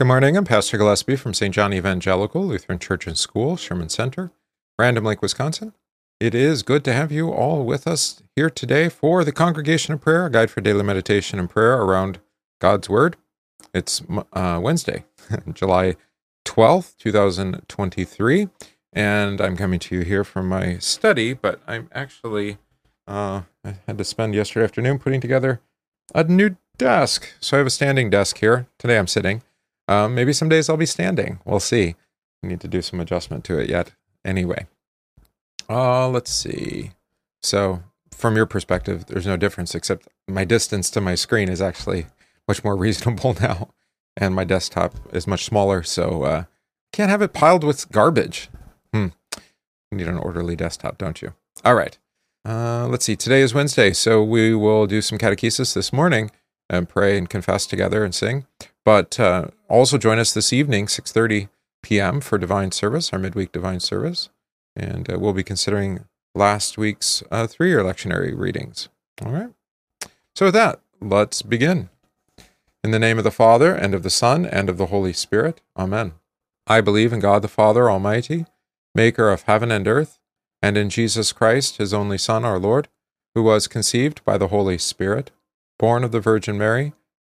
Good morning. I'm Pastor Gillespie from St. John Evangelical Lutheran Church and School, Sherman Center, Random Lake, Wisconsin. It is good to have you all with us here today for the Congregation of Prayer, a guide for daily meditation and prayer around God's Word. It's uh, Wednesday, July 12th, 2023, and I'm coming to you here from my study, but I'm actually, uh, I had to spend yesterday afternoon putting together a new desk. So I have a standing desk here. Today I'm sitting. Um, maybe some days I'll be standing. We'll see. I need to do some adjustment to it yet. Anyway, uh, let's see. So, from your perspective, there's no difference except my distance to my screen is actually much more reasonable now, and my desktop is much smaller. So, uh, can't have it piled with garbage. Hmm. You need an orderly desktop, don't you? All right. Uh, let's see. Today is Wednesday, so we will do some catechesis this morning and pray and confess together and sing. But uh, also join us this evening, 6:30 p.m. for divine service, our midweek divine service, and uh, we'll be considering last week's uh, three-year lectionary readings. All right. So with that, let's begin. In the name of the Father and of the Son and of the Holy Spirit. Amen. I believe in God the Father Almighty, maker of heaven and earth, and in Jesus Christ, his only Son, our Lord, who was conceived by the Holy Spirit, born of the Virgin Mary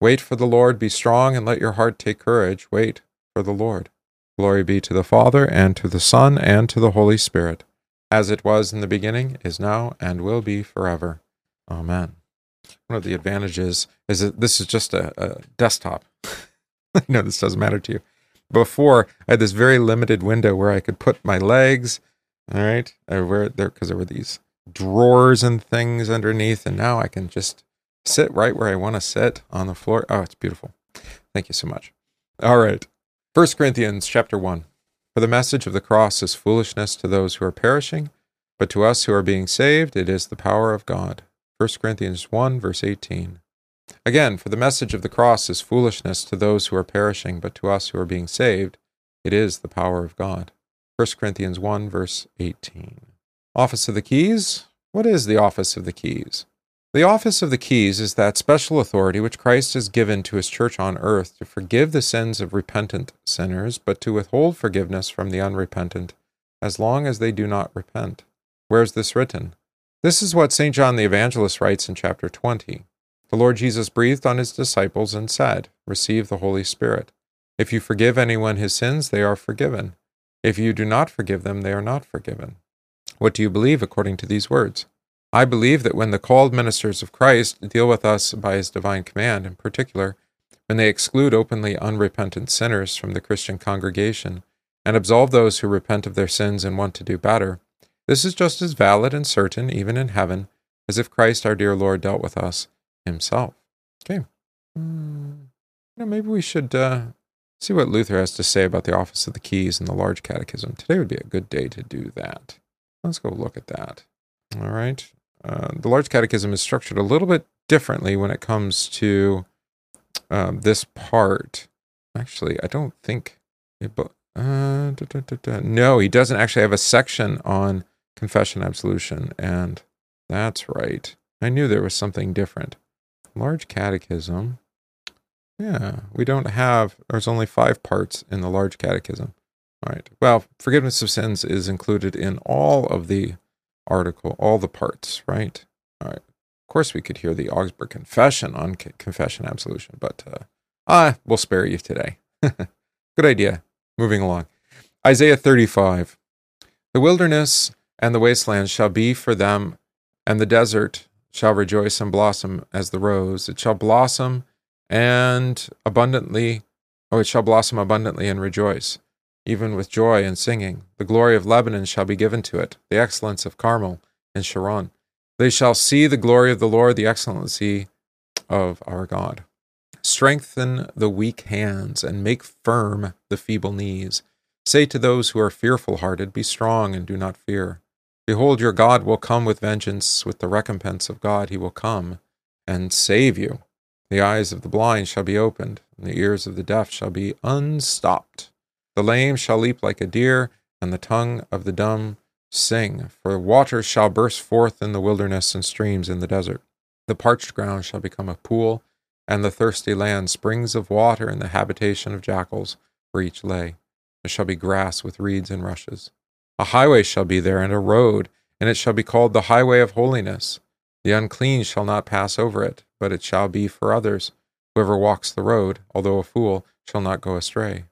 Wait for the Lord, be strong, and let your heart take courage. Wait for the Lord. Glory be to the Father, and to the Son, and to the Holy Spirit, as it was in the beginning, is now, and will be forever. Amen. One of the advantages is that this is just a, a desktop. I know this doesn't matter to you. Before, I had this very limited window where I could put my legs, all right, uh, where there because there were these drawers and things underneath, and now I can just sit right where I want to sit on the floor. Oh, it's beautiful. Thank you so much. All right. 1 Corinthians chapter 1. For the message of the cross is foolishness to those who are perishing, but to us who are being saved, it is the power of God. 1 Corinthians 1, verse 18. Again, for the message of the cross is foolishness to those who are perishing, but to us who are being saved, it is the power of God. 1 Corinthians 1, verse 18. Office of the Keys. What is the office of the keys? The office of the keys is that special authority which Christ has given to his church on earth to forgive the sins of repentant sinners, but to withhold forgiveness from the unrepentant as long as they do not repent. Where is this written? This is what St. John the Evangelist writes in chapter 20. The Lord Jesus breathed on his disciples and said, Receive the Holy Spirit. If you forgive anyone his sins, they are forgiven. If you do not forgive them, they are not forgiven. What do you believe according to these words? I believe that when the called ministers of Christ deal with us by his divine command, in particular, when they exclude openly unrepentant sinners from the Christian congregation and absolve those who repent of their sins and want to do better, This is just as valid and certain, even in heaven, as if Christ our dear Lord dealt with us himself. Okay. Mm, you know, maybe we should uh, see what Luther has to say about the office of the keys in the large catechism. Today would be a good day to do that. Let's go look at that. All right. Uh, the large catechism is structured a little bit differently when it comes to um, this part. Actually, I don't think. It, uh, da, da, da, no, he doesn't actually have a section on confession absolution, and that's right. I knew there was something different. Large catechism. Yeah, we don't have, there's only five parts in the large catechism. All right. Well, forgiveness of sins is included in all of the article, all the parts, right? All right. Of course, we could hear the Augsburg Confession on confession absolution, but uh, ah, we'll spare you today. Good idea. Moving along. Isaiah 35. The wilderness and the wasteland shall be for them, and the desert shall rejoice and blossom as the rose. It shall blossom and abundantly, oh, it shall blossom abundantly and rejoice, even with joy and singing. The glory of Lebanon shall be given to it, the excellence of Carmel and Sharon. They shall see the glory of the Lord, the excellency of our God. Strengthen the weak hands and make firm the feeble knees. Say to those who are fearful hearted, Be strong and do not fear. Behold, your God will come with vengeance, with the recompense of God, he will come and save you. The eyes of the blind shall be opened, and the ears of the deaf shall be unstopped. The lame shall leap like a deer, and the tongue of the dumb sing. For waters shall burst forth in the wilderness, and streams in the desert. The parched ground shall become a pool, and the thirsty land springs of water in the habitation of jackals, for each lay. There shall be grass with reeds and rushes. A highway shall be there, and a road, and it shall be called the highway of holiness. The unclean shall not pass over it, but it shall be for others. Whoever walks the road, although a fool, shall not go astray.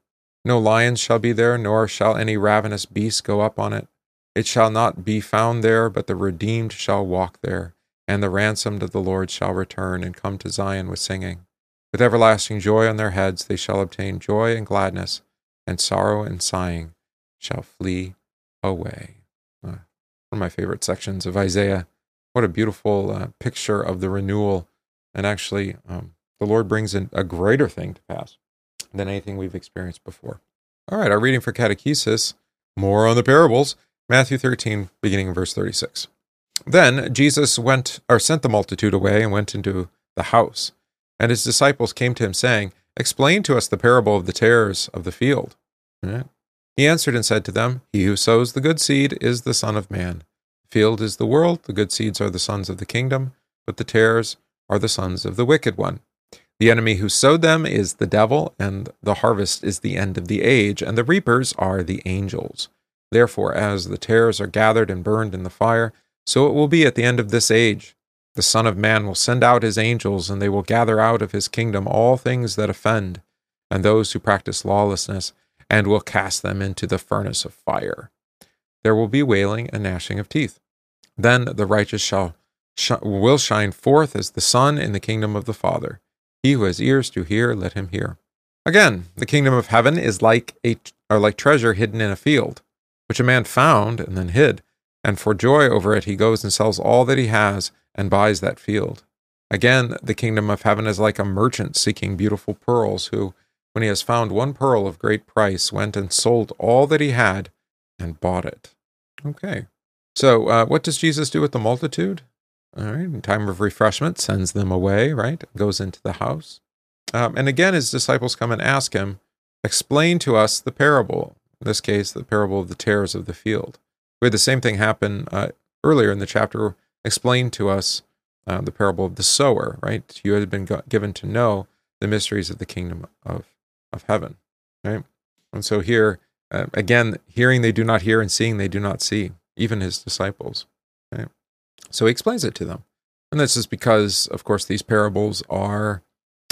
No lions shall be there, nor shall any ravenous beast go up on it. It shall not be found there, but the redeemed shall walk there, and the ransomed of the Lord shall return and come to Zion with singing. With everlasting joy on their heads they shall obtain joy and gladness, and sorrow and sighing shall flee away. Uh, one of my favorite sections of Isaiah. What a beautiful uh, picture of the renewal. And actually, um, the Lord brings in a greater thing to pass than anything we've experienced before. All right, our reading for catechesis, more on the parables, Matthew 13, beginning in verse 36. Then Jesus went or sent the multitude away and went into the house. And his disciples came to him, saying, Explain to us the parable of the tares of the field. He answered and said to them, He who sows the good seed is the Son of Man. The field is the world, the good seeds are the sons of the kingdom, but the tares are the sons of the wicked one. The enemy who sowed them is the devil, and the harvest is the end of the age, and the reapers are the angels. Therefore, as the tares are gathered and burned in the fire, so it will be at the end of this age. The Son of Man will send out his angels, and they will gather out of his kingdom all things that offend, and those who practice lawlessness, and will cast them into the furnace of fire. There will be wailing and gnashing of teeth. Then the righteous shall sh- will shine forth as the sun in the kingdom of the Father. He who has ears to hear, let him hear. Again, the kingdom of heaven is like a or like treasure hidden in a field, which a man found and then hid, and for joy over it he goes and sells all that he has and buys that field. Again, the kingdom of heaven is like a merchant seeking beautiful pearls, who, when he has found one pearl of great price, went and sold all that he had and bought it. Okay. So, uh, what does Jesus do with the multitude? All right. In time of refreshment, sends them away, right? Goes into the house. Um, and again, his disciples come and ask him, explain to us the parable. In this case, the parable of the tares of the field. We had the same thing happen uh, earlier in the chapter. Explain to us uh, the parable of the sower, right? You had been given to know the mysteries of the kingdom of of heaven, right? And so here, uh, again, hearing they do not hear and seeing they do not see, even his disciples, right? So he explains it to them. And this is because, of course, these parables are,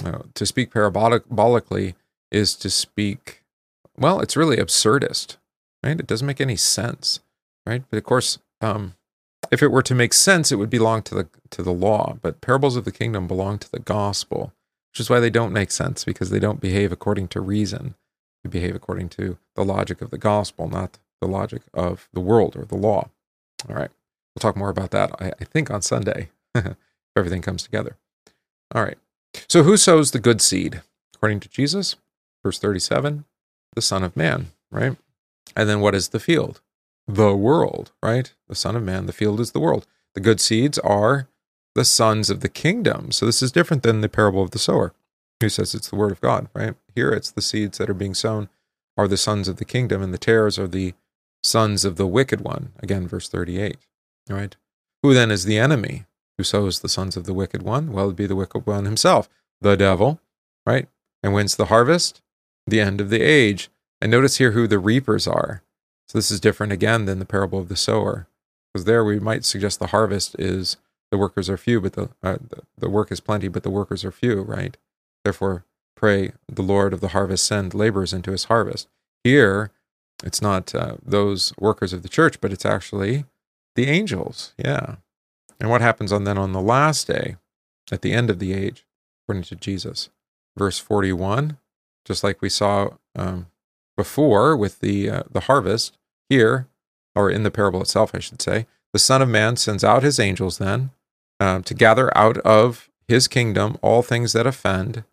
uh, to speak parabolically is to speak, well, it's really absurdist, right? It doesn't make any sense, right? But of course, um, if it were to make sense, it would belong to the to the law. But parables of the kingdom belong to the gospel, which is why they don't make sense because they don't behave according to reason. They behave according to the logic of the gospel, not the logic of the world or the law. All right. We'll talk more about that, I, I think, on Sunday, if everything comes together. All right. So, who sows the good seed? According to Jesus, verse 37, the Son of Man, right? And then what is the field? The world, right? The Son of Man, the field is the world. The good seeds are the sons of the kingdom. So, this is different than the parable of the sower, who says it's the word of God, right? Here, it's the seeds that are being sown are the sons of the kingdom, and the tares are the sons of the wicked one. Again, verse 38, right? Who then is the enemy who sows the sons of the wicked one? Well, it'd be the wicked one himself, the devil, right? And whence the harvest? The end of the age. And notice here who the reapers are. So this is different again than the parable of the sower. Because there we might suggest the harvest is the workers are few, but the, uh, the, the work is plenty, but the workers are few, right? Therefore, pray the Lord of the harvest send laborers into his harvest. Here, it's not uh, those workers of the church, but it's actually the angels. Yeah. And what happens on then on the last day, at the end of the age, according to Jesus? Verse 41, just like we saw um, before with the, uh, the harvest, here, or in the parable itself, I should say, the Son of Man sends out his angels then um, to gather out of his kingdom all things that offend,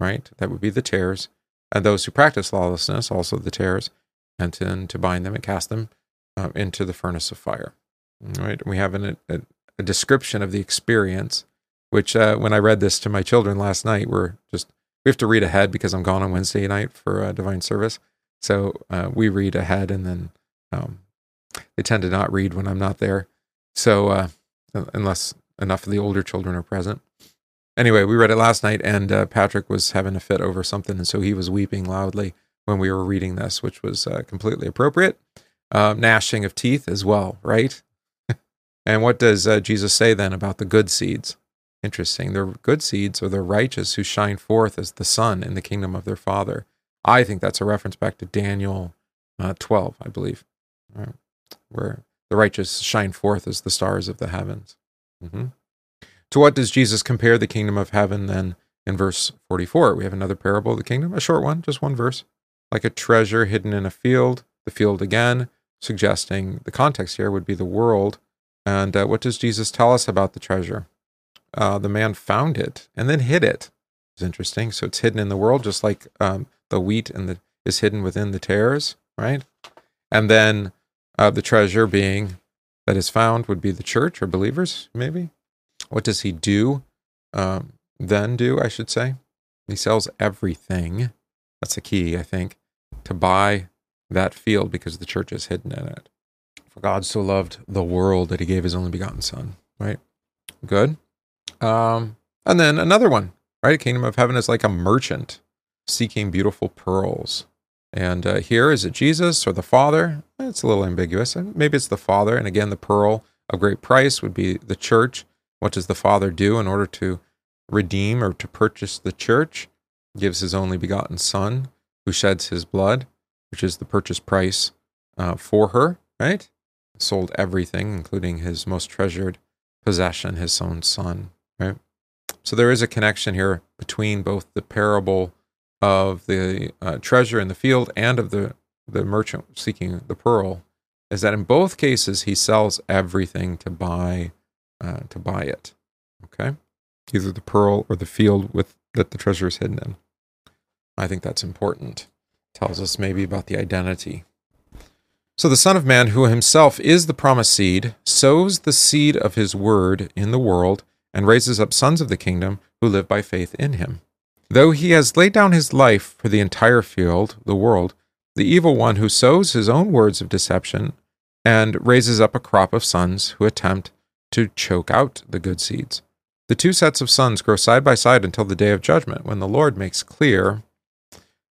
right? That would be the tares, and those who practice lawlessness, also the tares, and to, to bind them and cast them uh, into the furnace of fire. Right? We have an, a, a description of the experience, which uh, when I read this to my children last night, we're just we have to read ahead because I'm gone on Wednesday night for a divine service. So uh, we read ahead, and then um, they tend to not read when I'm not there. So uh, unless enough of the older children are present. Anyway, we read it last night, and uh, Patrick was having a fit over something, and so he was weeping loudly when we were reading this, which was uh, completely appropriate. Um, gnashing of teeth as well, right? And what does uh, Jesus say then about the good seeds? Interesting. The good seeds are the righteous who shine forth as the sun in the kingdom of their Father. I think that's a reference back to Daniel uh, 12, I believe, where the righteous shine forth as the stars of the heavens. Mm-hmm. To what does Jesus compare the kingdom of heaven then in verse 44? We have another parable of the kingdom, a short one, just one verse like a treasure hidden in a field, the field again, suggesting the context here would be the world. And uh, what does Jesus tell us about the treasure? Uh, the man found it and then hid it. It's interesting. So it's hidden in the world, just like um, the wheat and the is hidden within the tares, right? And then uh, the treasure being that is found would be the church or believers, maybe. What does he do? Um, then do I should say? He sells everything that's the key, I think, to buy that field because the church is hidden in it. For God so loved the world that he gave his only begotten son, right? Good. Um, and then another one, right? Kingdom of heaven is like a merchant seeking beautiful pearls. And uh, here, is it Jesus or the Father? It's a little ambiguous. Maybe it's the Father. And again, the pearl of great price would be the church. What does the Father do in order to redeem or to purchase the church? gives his only begotten Son, who sheds his blood, which is the purchase price uh, for her, right? Sold everything, including his most treasured possession, his own son, right? So there is a connection here between both the parable of the uh, treasure in the field and of the, the merchant seeking the pearl, is that in both cases he sells everything to buy uh, to buy it. Okay, either the pearl or the field with that the treasure is hidden in. I think that's important. Tells us maybe about the identity. So the Son of Man, who himself is the promised seed, sows the seed of his word in the world and raises up sons of the kingdom who live by faith in him. Though he has laid down his life for the entire field, the world, the evil one who sows his own words of deception and raises up a crop of sons who attempt to choke out the good seeds. The two sets of sons grow side by side until the day of judgment, when the Lord makes clear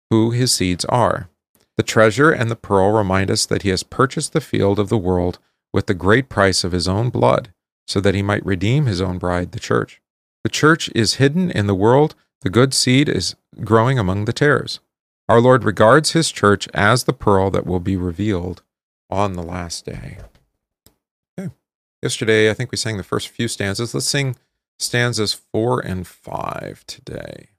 who his seeds are. The treasure and the pearl remind us that he has purchased the field of the world with the great price of his own blood, so that he might redeem his own bride, the church. The church is hidden in the world, the good seed is growing among the tares. Our Lord regards his church as the pearl that will be revealed on the last day. Okay. Yesterday, I think we sang the first few stanzas. Let's sing stanzas four and five today.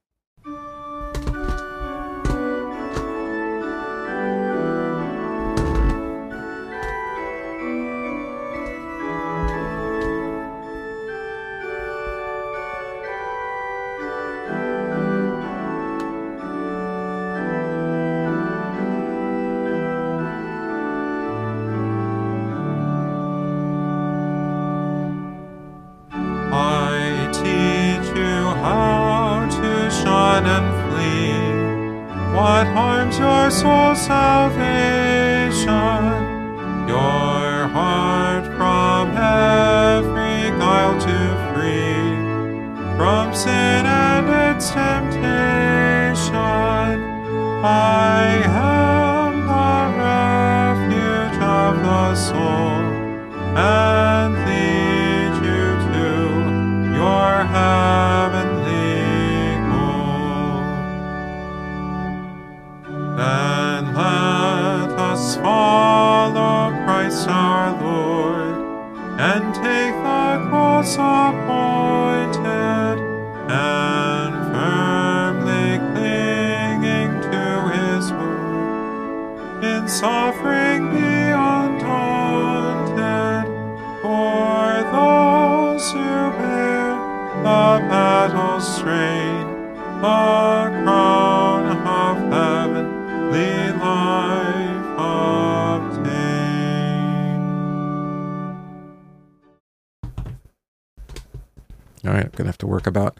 About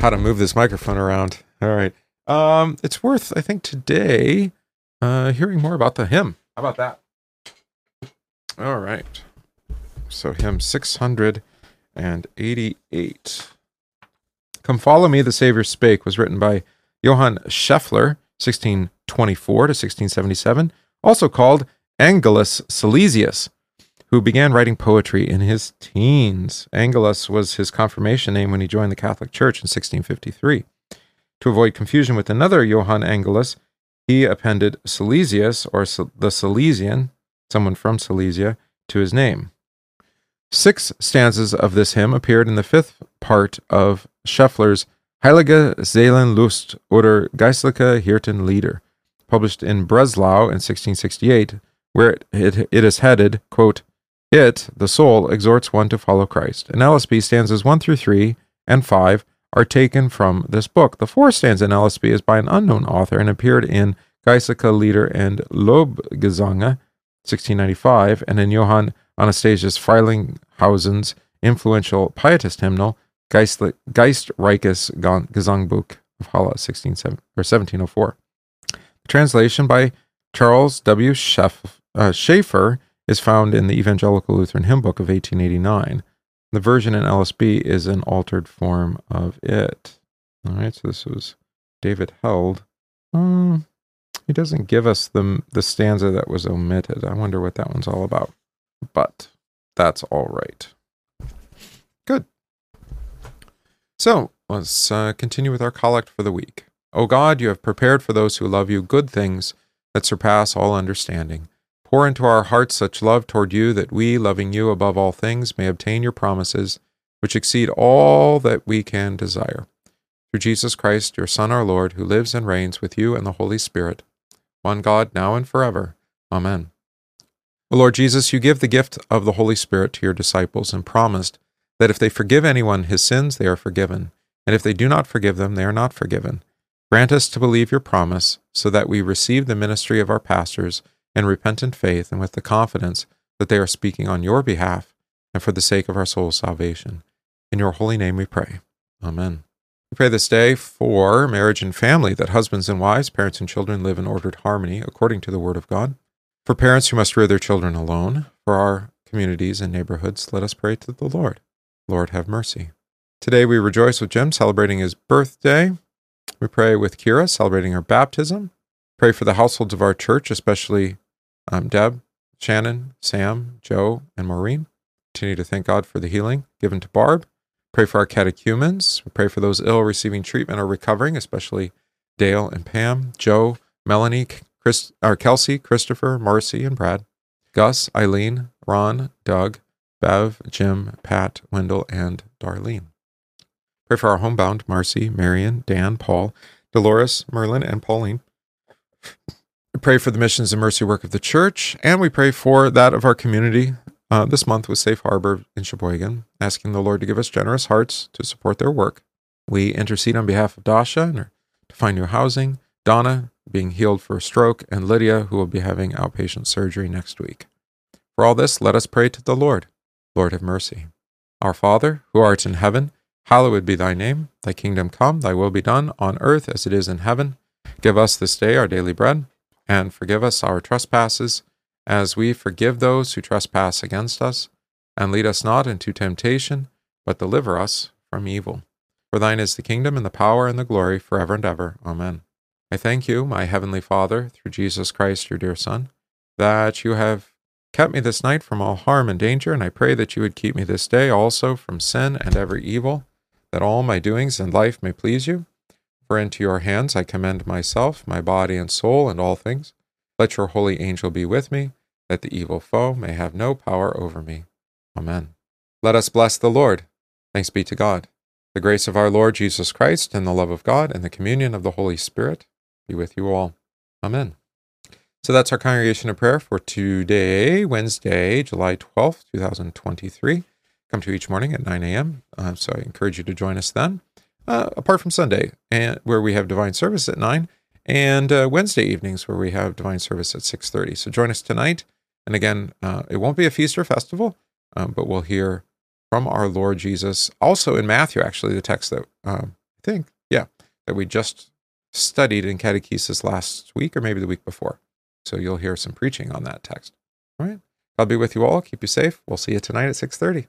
how to move this microphone around. All right, um, it's worth I think today uh, hearing more about the hymn. How about that? All right, so hymn 688. Come follow me, the Savior spake was written by Johann Scheffler, 1624 to 1677, also called Angelus Silesius, who began writing poetry in his teens. Angelus was his confirmation name when he joined the Catholic Church in 1653. To avoid confusion with another Johann Angelus, he appended Silesius, or the Silesian, someone from Silesia, to his name. Six stanzas of this hymn appeared in the fifth part of Scheffler's Heilige Seelenlust oder Geistliche Hirtenlieder, published in Breslau in 1668, where it, it, it is headed, quote, It, the soul, exhorts one to follow Christ. In LSB, stanzas 1 through 3 and 5 are taken from this book. The fourth stanza in LSB is by an unknown author and appeared in Geistliche Lieder and Lobgesange, 1695, and in Johann Anastasius Freylinghausen's influential pietist hymnal, Geist, Geistreiches Gesangbuch of Halle, 16, or 1704. The translation by Charles W. Schaff, uh, is found in the Evangelical Lutheran Hymn Book of 1889. The version in LSB is an altered form of it. All right, so this was David Held. Um, he doesn't give us the the stanza that was omitted. I wonder what that one's all about. But that's all right. Good. So let's uh, continue with our collect for the week. O God, you have prepared for those who love you good things that surpass all understanding. Pour into our hearts such love toward you that we, loving you above all things, may obtain your promises, which exceed all that we can desire. Through Jesus Christ, your Son, our Lord, who lives and reigns with you and the Holy Spirit, one God, now and forever. Amen. O Lord Jesus, you give the gift of the Holy Spirit to your disciples and promised that if they forgive anyone his sins, they are forgiven, and if they do not forgive them, they are not forgiven. Grant us to believe your promise, so that we receive the ministry of our pastors in repentant faith and with the confidence that they are speaking on your behalf and for the sake of our soul's salvation. In your holy name we pray. Amen. We pray this day for marriage and family, that husbands and wives, parents and children live in ordered harmony according to the Word of God. For parents who must rear their children alone, for our communities and neighborhoods, let us pray to the Lord. Lord, have mercy. Today we rejoice with Jim celebrating his birthday. We pray with Kira celebrating her baptism. Pray for the households of our church, especially um, Deb, Shannon, Sam, Joe, and Maureen. Continue to thank God for the healing given to Barb. Pray for our catechumens. We pray for those ill receiving treatment or recovering, especially Dale and Pam, Joe, Melanie, Chris, or Kelsey, Christopher, Marcy, and Brad, Gus, Eileen, Ron, Doug, Bev, Jim, Pat, Wendell, and Darlene. Pray for our homebound Marcy, Marion, Dan, Paul, Dolores, Merlin, and Pauline. We pray for the missions and mercy work of the church, and we pray for that of our community uh, this month with Safe Harbor in Sheboygan, asking the Lord to give us generous hearts to support their work. We intercede on behalf of Dasha her to find new housing, Donna being healed for a stroke, and Lydia, who will be having outpatient surgery next week. For all this, let us pray to the Lord. Lord, have mercy. Our Father, who art in heaven, Hallowed be thy name, thy kingdom come, thy will be done, on earth as it is in heaven. Give us this day our daily bread, and forgive us our trespasses, as we forgive those who trespass against us. And lead us not into temptation, but deliver us from evil. For thine is the kingdom, and the power, and the glory, forever and ever. Amen. I thank you, my heavenly Father, through Jesus Christ, your dear Son, that you have kept me this night from all harm and danger, and I pray that you would keep me this day also from sin and every evil that all my doings in life may please you. For into your hands I commend myself, my body and soul, and all things. Let your holy angel be with me, that the evil foe may have no power over me. Amen. Let us bless the Lord. Thanks be to God. The grace of our Lord Jesus Christ, and the love of God, and the communion of the Holy Spirit be with you all. Amen. So that's our congregation of prayer for today, Wednesday, July 12th, 2023 come to each morning at 9 a.m. Uh, so I encourage you to join us then. Uh, apart from Sunday, and where we have divine service at 9, and uh, Wednesday evenings where we have divine service at 6:30. So join us tonight. And again, uh, it won't be a feast or festival, um, but we'll hear from our Lord Jesus. Also in Matthew, actually, the text that um, I think, yeah, that we just studied in catechesis last week or maybe the week before. So you'll hear some preaching on that text. All right. God be with you all. Keep you safe. We'll see you tonight at 6:30.